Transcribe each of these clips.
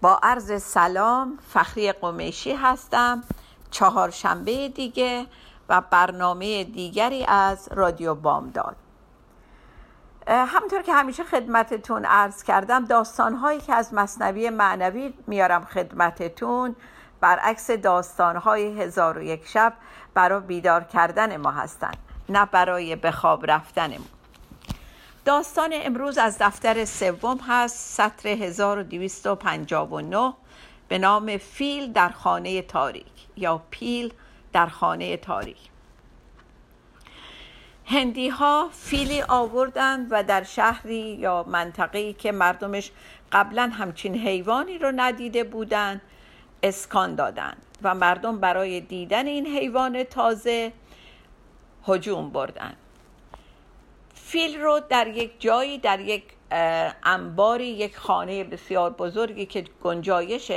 با عرض سلام فخری قمیشی هستم چهارشنبه دیگه و برنامه دیگری از رادیو بامداد. همطور که همیشه خدمتتون عرض کردم داستانهایی که از مصنوی معنوی میارم خدمتتون برعکس داستانهای هزار و یک شب برای بیدار کردن ما هستند نه برای به خواب رفتنمون داستان امروز از دفتر سوم هست سطر 1259 به نام فیل در خانه تاریک یا پیل در خانه تاریک. هندی ها فیلی آوردند و در شهری یا منطقه‌ای که مردمش قبلا همچین حیوانی رو ندیده بودند اسکان دادند و مردم برای دیدن این حیوان تازه هجوم بردند. فیل رو در یک جایی در یک انباری یک خانه بسیار بزرگی که گنجایش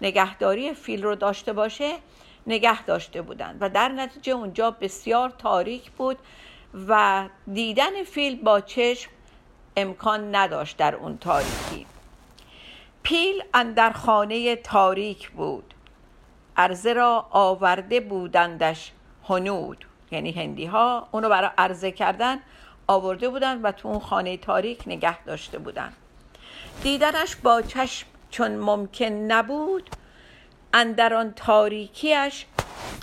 نگهداری فیل رو داشته باشه نگه داشته بودند. و در نتیجه اونجا بسیار تاریک بود و دیدن فیل با چشم امکان نداشت در اون تاریکی. پیل اندر خانه تاریک بود. عرضه را آورده بودندش هنود یعنی هندی ها اونو برای عرضه کردن آورده بودن و تو اون خانه تاریک نگه داشته بودن. دیدنش با چشم چون ممکن نبود اندر آن تاریکیش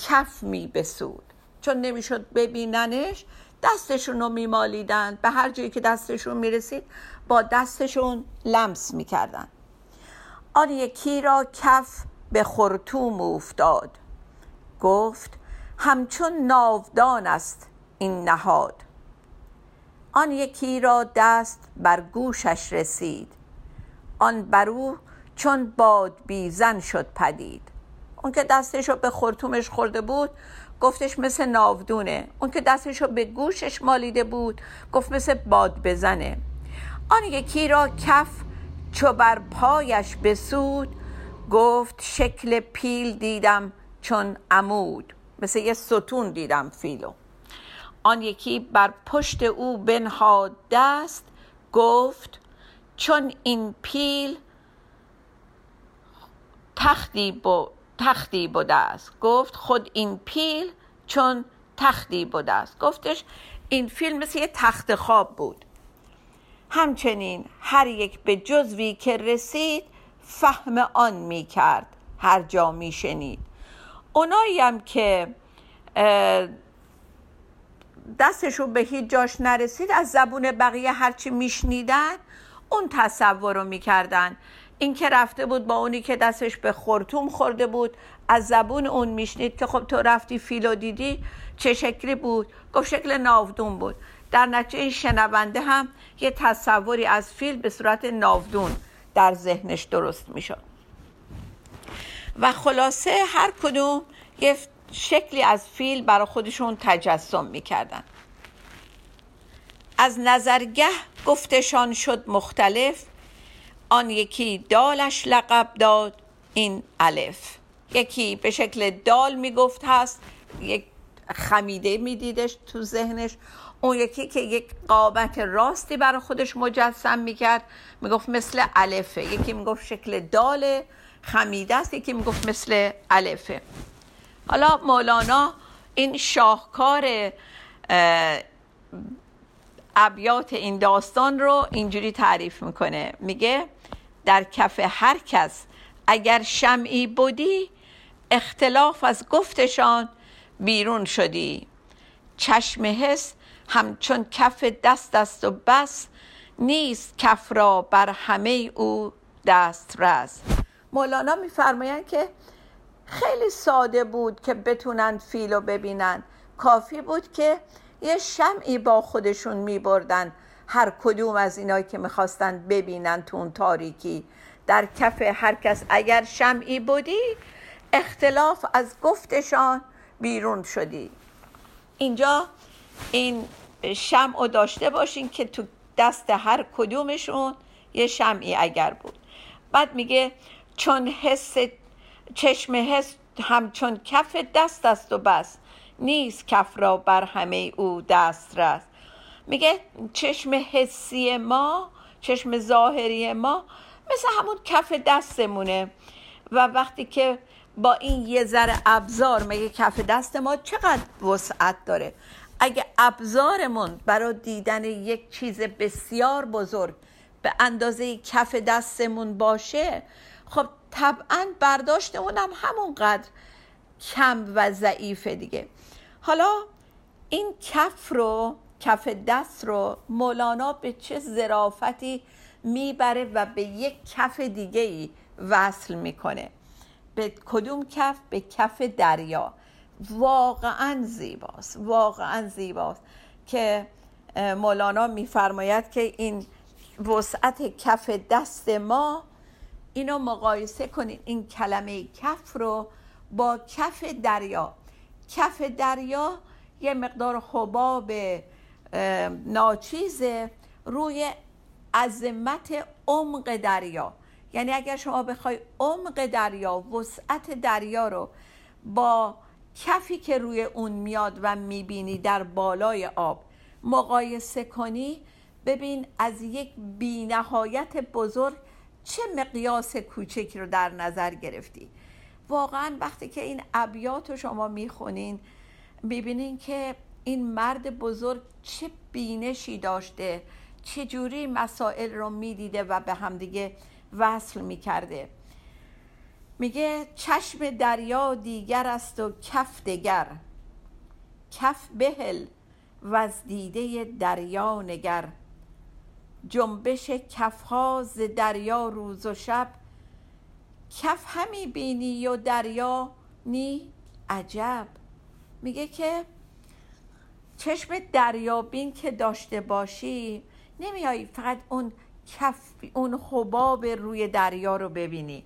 کف می بسود. چون نمی‌شد ببیننش دستشون رو میمالیدن به هر جایی که دستشون می‌رسید با دستشون لمس می‌کردن آن یکی را کف به خرطوم افتاد. گفت همچون ناودان است این نهاد. آن یکی را دست بر گوشش رسید. آن برو چون باد بیزن شد پدید. اون که دستش رو به خرطومش خورده بود گفتش مثل ناودونه. اون که دستش رو به گوشش مالیده بود گفت مثل باد بزنه. آن یکی را کف چو بر پایش بسود گفت شکل پیل دیدم چون عمود. مثل یه ستون دیدم فیلو. آن یکی بر پشت او بنهاد دست گفت چون این پیل تختی, بو تختی بوده است. گفت خود این پیل چون تختی بوده است. گفتش این فیلم مثل یه تخت خواب بود. همچنین هر یک به جزوی که رسید فهم آن می کرد هر جا می شنید. اونایی هم که دستشون به هیچ جاش نرسید از زبون بقیه هرچی میشنیدن اون تصور رو می‌کردن. این که رفته بود با اونی که دستش به خورتوم خورده بود از زبون اون میشنید که خب تو رفتی فیلو دیدی چه شکلی بود؟ گفت شکل ناودون بود. در نتیجه این شنونده هم یه تصوری از فیل به صورت ناودون در ذهنش درست می‌شد. و خلاصه هر کدوم یه شکلی از فیل برای خودشون تجسم می‌کردن. از نظرگه گفتشان شد مختلف آن یکی دالش لقب داد این الف. یکی به شکل دال می‌گفت هست یک خمیده میدیدش تو ذهنش. اون یکی که یک قامت راستی برای خودش مجسم می‌کرد می‌گفت مثل الفه. یکی می‌گفت شکل دال خمیده است یکی می‌گفت مثل الفه. حالا مولانا این شاهکار ابیات این داستان رو اینجوری تعریف می‌کنه. میگه در کف هر کس اگر شمعی بودی اختلاف از گفتشان بیرون شدی. چشم حس همچون کف دست است و بس نیست کف را بر همه او دست رس مولانا میفرمایند که خیلی ساده بود که بتونن فیلو ببینن. کافی بود که یه شمعی با خودشون میبردن. هر کدوم از اینایی که می‌خواستن ببینن تو اون تاریکی. در کف هر کس اگر شمعی بودی اختلاف از گفتشان بیرون شدی. اینجا این شمع رو داشته باشین که تو دست هر کدومشون یه شمعی اگر بود. بعد میگه چون حس چشم حس همچون کف دست است و بس. نیست کف را بر همه او دست رست میگه چشم حسی ما چشم ظاهری ما مثل همون کف دستمونه. و وقتی که با این یه ذره ابزار میگه کف دست ما چقدر وسعت داره؟ اگه ابزارمون برای دیدن یک چیز بسیار بزرگ به اندازه کف دستمون باشه خب طبعا برداشتمون هم همونقدر کم و ضعیفه دیگه. حالا این کف رو کف دست رو مولانا به چه ظرافتی می‌بره و به یک کف دیگه ای وصل می‌کنه؟ به کدوم کف؟ به کف دریا. واقعا زیباست واقعا زیباست که مولانا میفرماید که این وسعت کف دست ما اینو مقایسه کنید این کلمه کف رو با کف دریا. کف دریا یه مقدار حباب ناچیزه روی عظمت عمق دریا. یعنی اگر شما بخوای عمق دریا وسعت دریا رو با کفی که روی اون میاد و می‌بینی در بالای آب مقایسه کنی ببین از یک بینهایت بزرگ چه مقیاس کوچکی رو در نظر گرفتی؟ واقعا وقتی که این ابیات رو شما می‌خونین می‌بینین که این مرد بزرگ چه بینشی داشته چه جوری مسائل رو می‌دیده و به همدیگه وصل می‌کرده. میگه چشم دریا دیگر است و کف دگر. کف بهل و از دیده دریا نگر. جنبش کفها ز دریا روز و شب. کف همی بینی و دریا نی عجب. میگه که چشم دریابین که داشته باشی نمیایی فقط اون کف اون حباب روی دریا رو ببینی.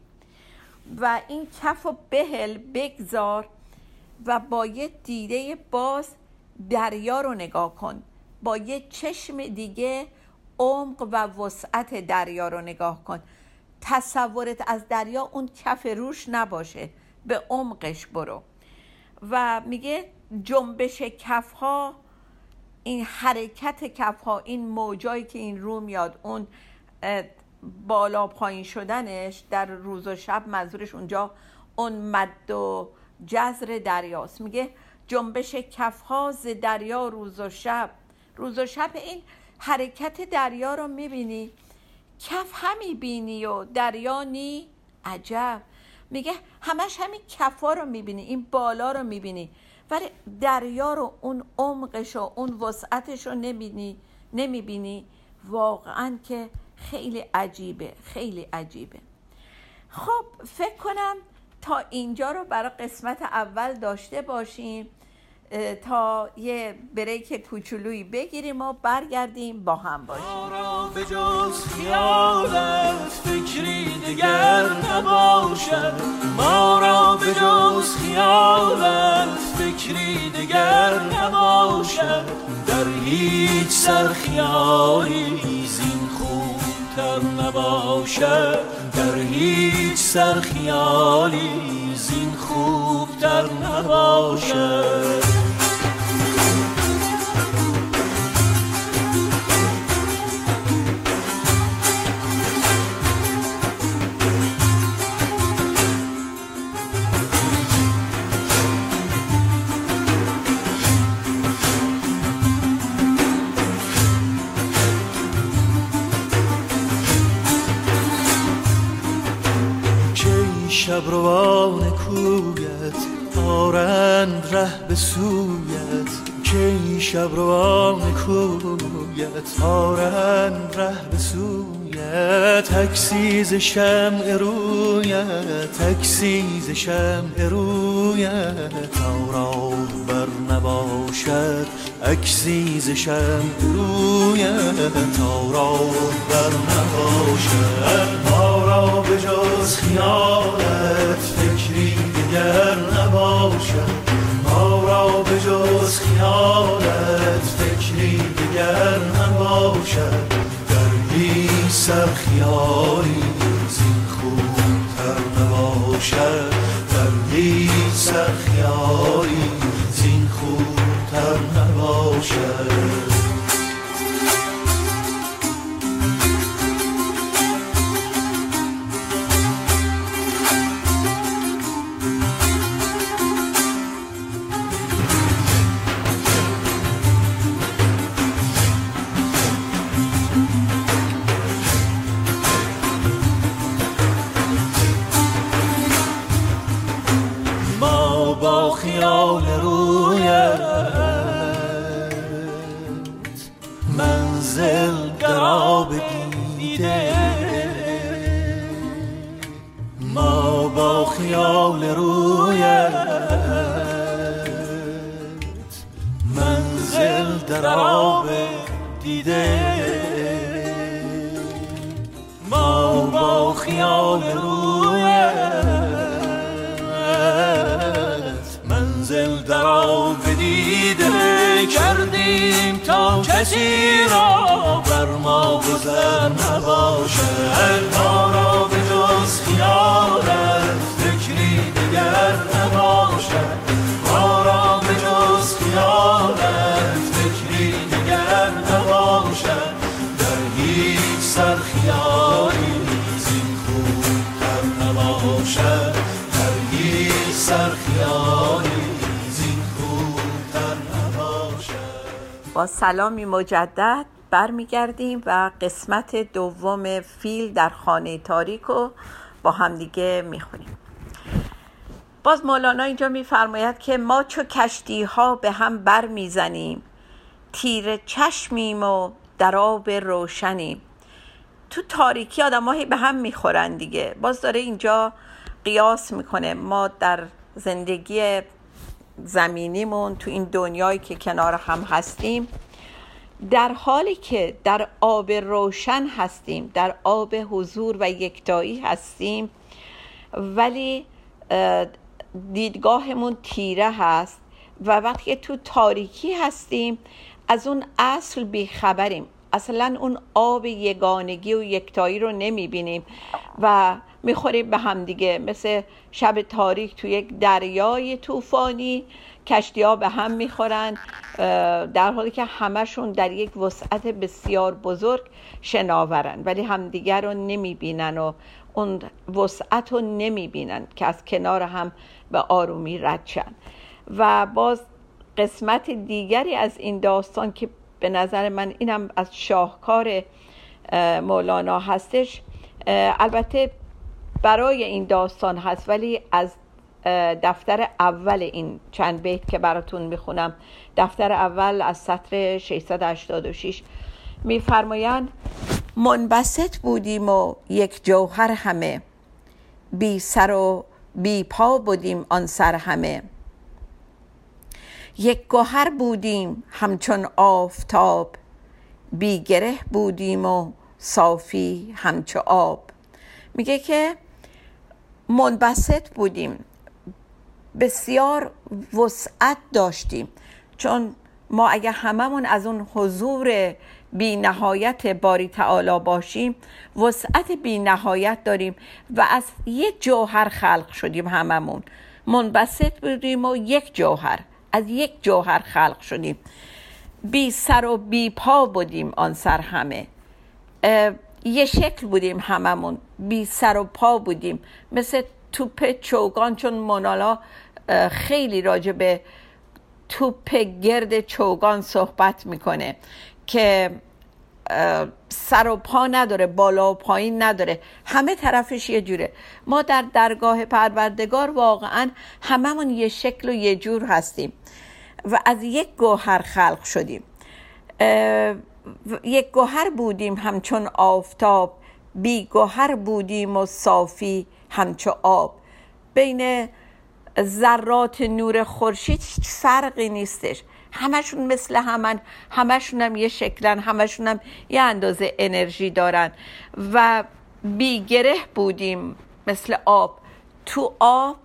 و این کف و بهل بگذار و با یه دیده باز دریا رو نگاه کن. با یه چشم دیگه عمق و وسعت دریا رو نگاه کن. تصورت از دریا اون کف روش نباشه. به عمقش برو. و میگه جنبش کف ها این حرکت کف ها این موجایی که این رو میاد اون بالا پایین شدنش در روز و شب منظورش اونجا اون مد و جزر دریاست. میگه جنبش کف ها ز دریا روز و شب. روز و شب این حرکت دریا رو می‌بینی. کف همی بینی و دریا نی عجب. میگه همش همین کفا رو می‌بینی این بالا رو می‌بینی. ولی دریا رو اون عمقش و اون وسعتش رو نمی‌بینی نمی‌بینی. واقعا که خیلی عجیبه خیلی عجیبه. خب فکر کنم تا اینجا رو برای قسمت اول داشته باشیم. تا یه بریک کوچولویی بگیریم و برگردیم با هم باشیم. فکری دیگر نباشد. ما را به جز خیالت فکری دیگر نباشد. در هیچ سر خیالی زین خوبتر نباشد. در هیچ سر خیالی زین خوبتر نباشد. سویت که این شبروان کویت. آرند ره به سویت عکسی ز شمع رویت عکسی ز شمع رویت. تا بر نباشد عکسی ز شمع رویت. تا بر نباشد. نباشد منزل قراب با سلامی مجدد برمیگردیم و قسمت دوم فیل در خانه تاریک رو با همدیگه می‌خونیم. باز مولانا اینجا میفرماید که ما چو کشتی ها به هم بر می‌زنیم تیر چشمیم و در آب روشنیم. تو تاریکی آدم به هم می‌خورن دیگه. باز داره اینجا قیاس می‌کنه. ما در زندگی زمینیمون تو این دنیایی که کنار هم هستیم در حالی که در آب روشن هستیم در آب حضور و یکتایی هستیم ولی دیدگاهمون تیره هست و وقتی تو تاریکی هستیم از اون اصل بیخبریم. اصلا اون آب یگانگی و یکتایی رو نمی‌بینیم و می‌خوریم به هم دیگه. مثل شب تاریک تو یک دریای طوفانی کشتی ها به هم می‌خورن در حالی که همشون در یک وسعت بسیار بزرگ شناورن ولی همدیگر رو نمی‌بینن و اون وسعت رو نمی‌بینن که از کنار هم به آرومی رد شن. و باز قسمت دیگری از این داستان که به نظر من اینم از شاهکار مولانا هستش البته برای این داستان هست ولی از دفتر اول این چند بیت که براتون می‌خونم دفتر اول از سطر 686 میفرمایند منبسط بودیم و یک جوهر همه بی سر و بی پا بودیم آن سر همه. یک گوهر بودیم همچون آفتاب بی گره بودیم و صافی همچو آب. میگه که منبسط بودیم. بسیار وسعت داشتیم. چون ما اگر هممون از اون حضور بی نهایت باری تعالی باشیم وسعت بی نهایت داریم و از یک جوهر خلق شدیم هممون. منبسط بودیم و یک جوهر از یک جوهر خلق شدیم. بی سر و بی پا بودیم آن سر همه. یه شکل بودیم هممون. بی سر و پا بودیم. مثل توپ چوگان چون منالا خیلی راجع به توپ گرد چوگان صحبت می‌کنه که سر و پا نداره بالا و پایین نداره. همه طرفش یه جوره. ما در درگاه پروردگار واقعا هممون یه شکل و یه جور هستیم و از یک گوهر خلق شدیم. یک گوهر بودیم همچون آفتاب. بی گوهر بودیم و صافی همچو آب. بین ذرات نور خورشید هیچ فرقی نیستش. همشون مثل همن همشون هم یه شکلن همشون هم یه اندازه انرژی دارن. و بیگره بودیم مثل آب. تو آب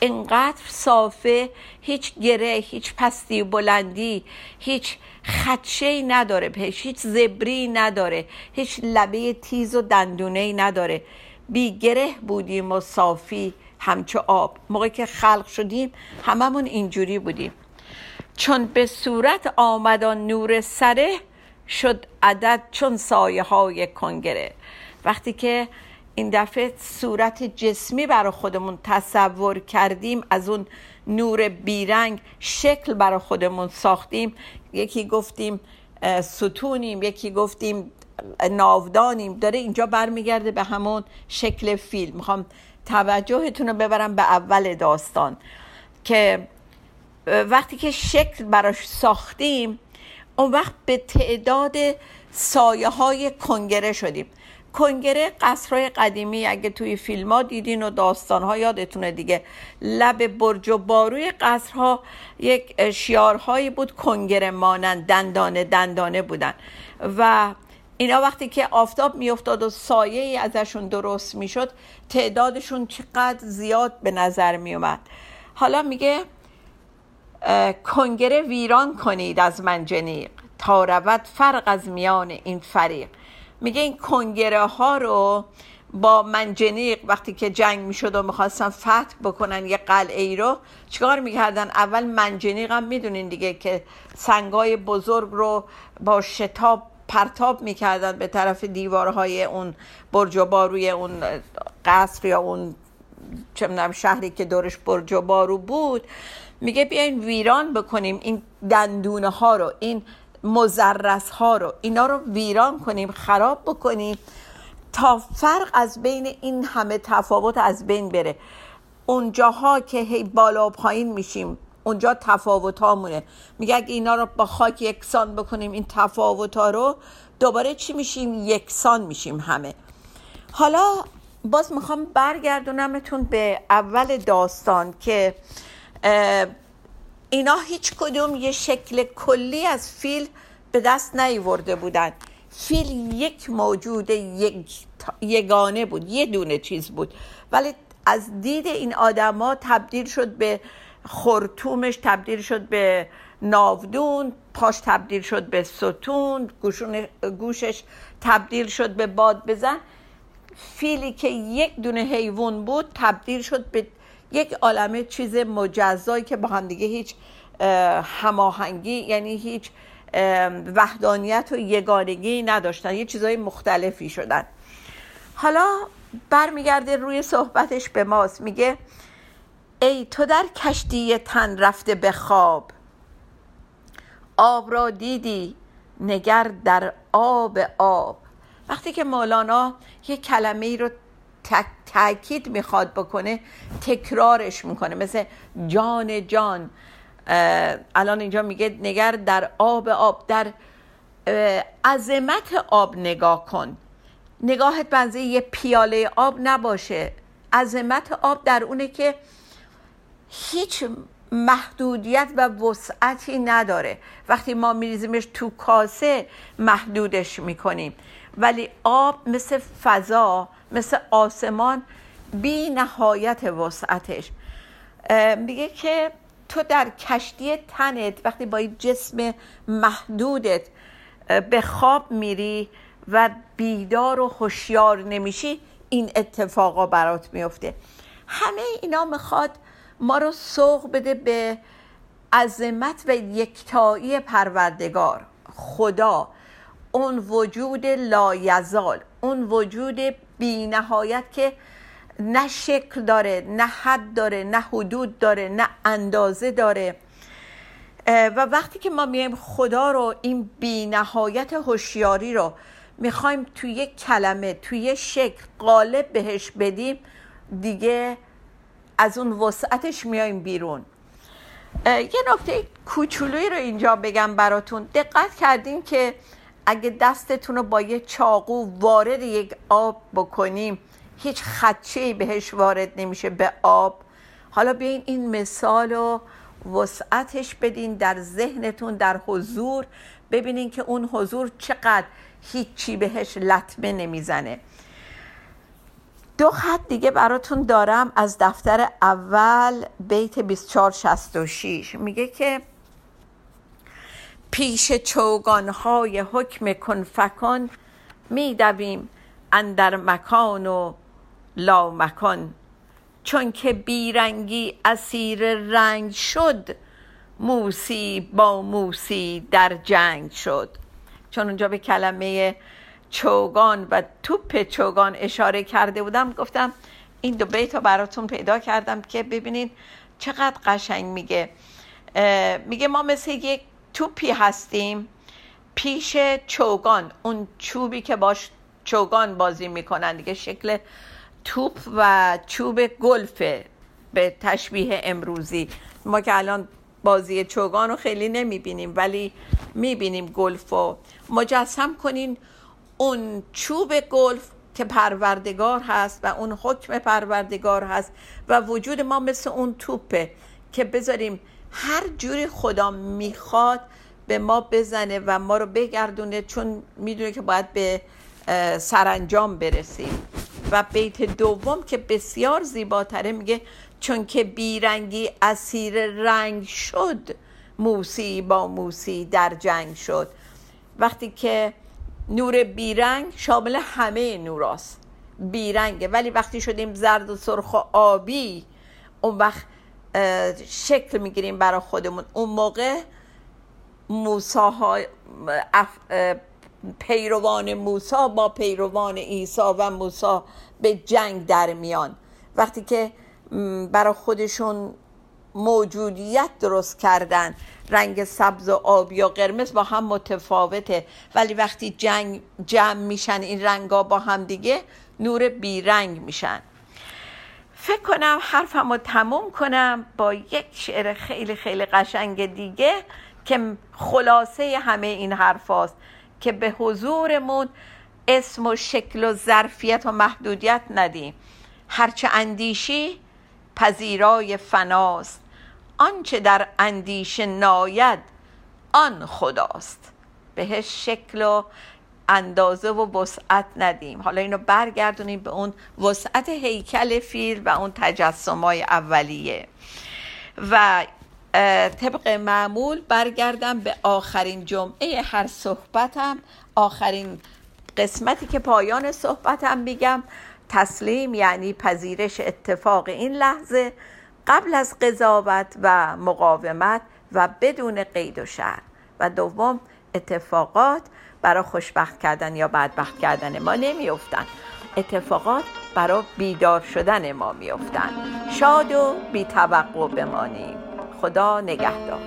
انقدر صافه هیچ گره هیچ پستی و بلندی هیچ خدشه نداره بهش هیچ زبری نداره هیچ لبه تیز و دندونه نداره. بی گره بودیم و صافی همچو آب. موقعی که خلق شدیم هممون اینجوری بودیم. چون به صورت آمدان نور سره شد عدد چون سایه های کنگره. وقتی که این دفعه صورت جسمی برای خودمون تصور کردیم از اون نور بیرنگ شکل برای خودمون ساختیم. یکی گفتیم ستونیم یکی گفتیم ناودانیم. داره اینجا برمیگرده به همون شکل فیلم. می‌خوام توجهتون رو ببرم به اول داستان که وقتی که شکل براش ساختیم اون وقت به تعداد سایه های کنگره شدیم. کنگره قصرهای قدیمی اگه توی فیلم ها دیدین و داستان ها یادتونه دیگه. لب برج و باروی قصرها یک شیارهایی بود کنگره مانند دندانه دندانه بودن. و اینا وقتی که آفتاب میافتاد و سایه ای ازشون درست می‌شد تعدادشون چقدر زیاد به نظر میومد حالا میگه کنگره ویران کنید از منجنیق تا رود فرق از میان این فریق. میگه این کنگره ها رو با منجنیق وقتی که جنگ می‌شد و می‌خواستن فتح بکنن یه قلعه ای رو چیکار می‌کردن؟ اول منجنیق هم می‌دونین دیگه که سنگای بزرگ رو با شتاب پرتاب می‌کردن به طرف دیوارهای اون برج و باروی اون قصر یا اون چه شهری که دورش برج و بارو بود. میگه بیاین ویران بکنیم این دندونه ها رو این مزرس ها رو اینا رو ویران کنیم خراب بکنیم تا فرق از بین این همه تفاوت از بین بره. اونجاها که هی بالا و پایین میشیم اونجا تفاوت هامونه میگه اگه اینا رو با خاک یکسان بکنیم این تفاوت ها رو دوباره چی میشیم؟ یکسان میشیم همه. حالا باز می‌خوام برگردونمتون به اول داستان که اینا هیچ کدوم یه شکل کلی از فیل به دست نیورده بودن. فیل یک موجود یک یگانه بود یه دونه چیز بود. ولی از دید این آدما تبدیل شد به خورتومش تبدیل شد به ناودون پاش تبدیل شد به ستون گوشش تبدیل شد به باد بزن. فیلی که یک دونه حیوان بود تبدیل شد به یک عالمه چیز مجزایی که با هم دیگه هیچ هماهنگی یعنی هیچ وحدانیت و یگانگی نداشتن یه چیزای مختلفی شدن. حالا برمیگرده روی صحبتش به ماست میگه ای تو در کشتی تن رفته به خواب آب را دیدی نگر در آب آب. وقتی که مولانا یه کلمه ای رو تاکید می‌خواد بکنه تکرارش می‌کنه. مثل جان جان الان اینجا میگه نگر در آب آب در عظمت آب نگاه کن. نگاهت بنزه یه پیاله آب نباشه. عظمت آب در اونه که هیچ محدودیت و وسعتی نداره. وقتی ما میریزیمش تو کاسه محدودش می‌کنیم. ولی آب مثل فضا مثل آسمان بی نهایت وسعتش. میگه که تو در کشتی تنت وقتی با این جسم محدودت به خواب میری و بیدار و هوشیار نمیشی این اتفاقا برات میفته. همه اینا می‌خواد ما رو سوق بده به عظمت و یکتایی پروردگار. خدا اون وجود لایزال اون وجود بی نهایت که نه شکل داره نه حد داره نه حدود داره نه اندازه داره. و وقتی که ما میایم خدا رو این بی نهایت هوشیاری رو می‌خوایم توی یک کلمه توی یک شکل قالب بهش بدیم دیگه از اون وسعتش میایم بیرون. یه نکته کوچولویی رو اینجا بگم براتون. دقت کردین که اگه دستتون رو با یه چاقو وارد یک آب بکنیم هیچ خدچه بهش وارد نمیشه به آب. حالا بیاین این مثال رو وسعتش بدین در ذهنتون در حضور ببینین که اون حضور چقدر هیچی بهش لطمه نمی‌زنه. دو خط دیگه براتون دارم از دفتر اول بیت 2466 میگه که پیش چوگانهای حکم کنفکان میدویم اندر مکان و لا مکان چون که بیرنگی اسیر رنگ شد موسی با موسی در جنگ شد. چون اونجا به کلمه چوگان و توپ چوگان اشاره کرده بودم گفتم این دو بیت رو براتون پیدا کردم که ببینید چقدر قشنگ میگه. میگه ما مثل یک توپی هستیم پیش چوگان اون چوبی که باش چوگان بازی می‌کنن. دیگه شکل توپ و چوب گلفه به تشبیه امروزی. ما که الان بازی چوگان رو خیلی نمی‌بینیم ولی می‌بینیم گلف رو. مجسم کنین اون چوب گلف که پروردگار هست و اون حکم پروردگار هست و وجود ما مثل اون توپه که بذاریم هر جوری خدا می‌خواد به ما بزنه و ما رو بگردونه چون می‌دونه که باید به سرانجام برسیم. و بیت دوم که بسیار زیباتره میگه چون که بیرنگی اسیر رنگ شد موسی با موسی در جنگ شد. وقتی که نور بیرنگ شامل همه نوراست بیرنگه. ولی وقتی شدیم زرد و سرخ و آبی اون وقت شکل می‌گیریم برای خودمون. اون موقع موسا پیروان موسا با پیروان عیسی و موسا به جنگ در میان. وقتی که برای خودشون موجودیت درست کردن رنگ سبز و آبی یا قرمز با هم متفاوته. ولی وقتی جنگ جمع میشن این رنگا با هم دیگه نور بیرنگ میشن. فکر کنم حرفم رو تموم کنم با یک شعر خیلی خیلی قشنگ دیگه که خلاصه همه این حرف هاست که به حضورمون اسم و شکل و ظرفیت و محدودیت ندیم. هرچه اندیشی پذیرای فناست. آنچه در اندیشه ناید آن خداست. بهش شکل و اندازه و وسعت ندیم. حالا اینو برگردونیم به اون وسعت هیکل فیل و اون تجسمای اولیه. و طبق معمول برگردم به آخرین جمعه هر صحبتم. آخرین قسمتی که پایان صحبتم میگم. تسلیم یعنی پذیرش اتفاق این لحظه. قبل از قضاوت و مقاومت و بدون قید و شر. و دوم اتفاقات برای خوشبخت کردن یا بدبخت کردن ما نمیافتند اتفاقات برای بیدار شدن ما میافتند شاد و بیتوقع بمانیم. خدا نگهدار.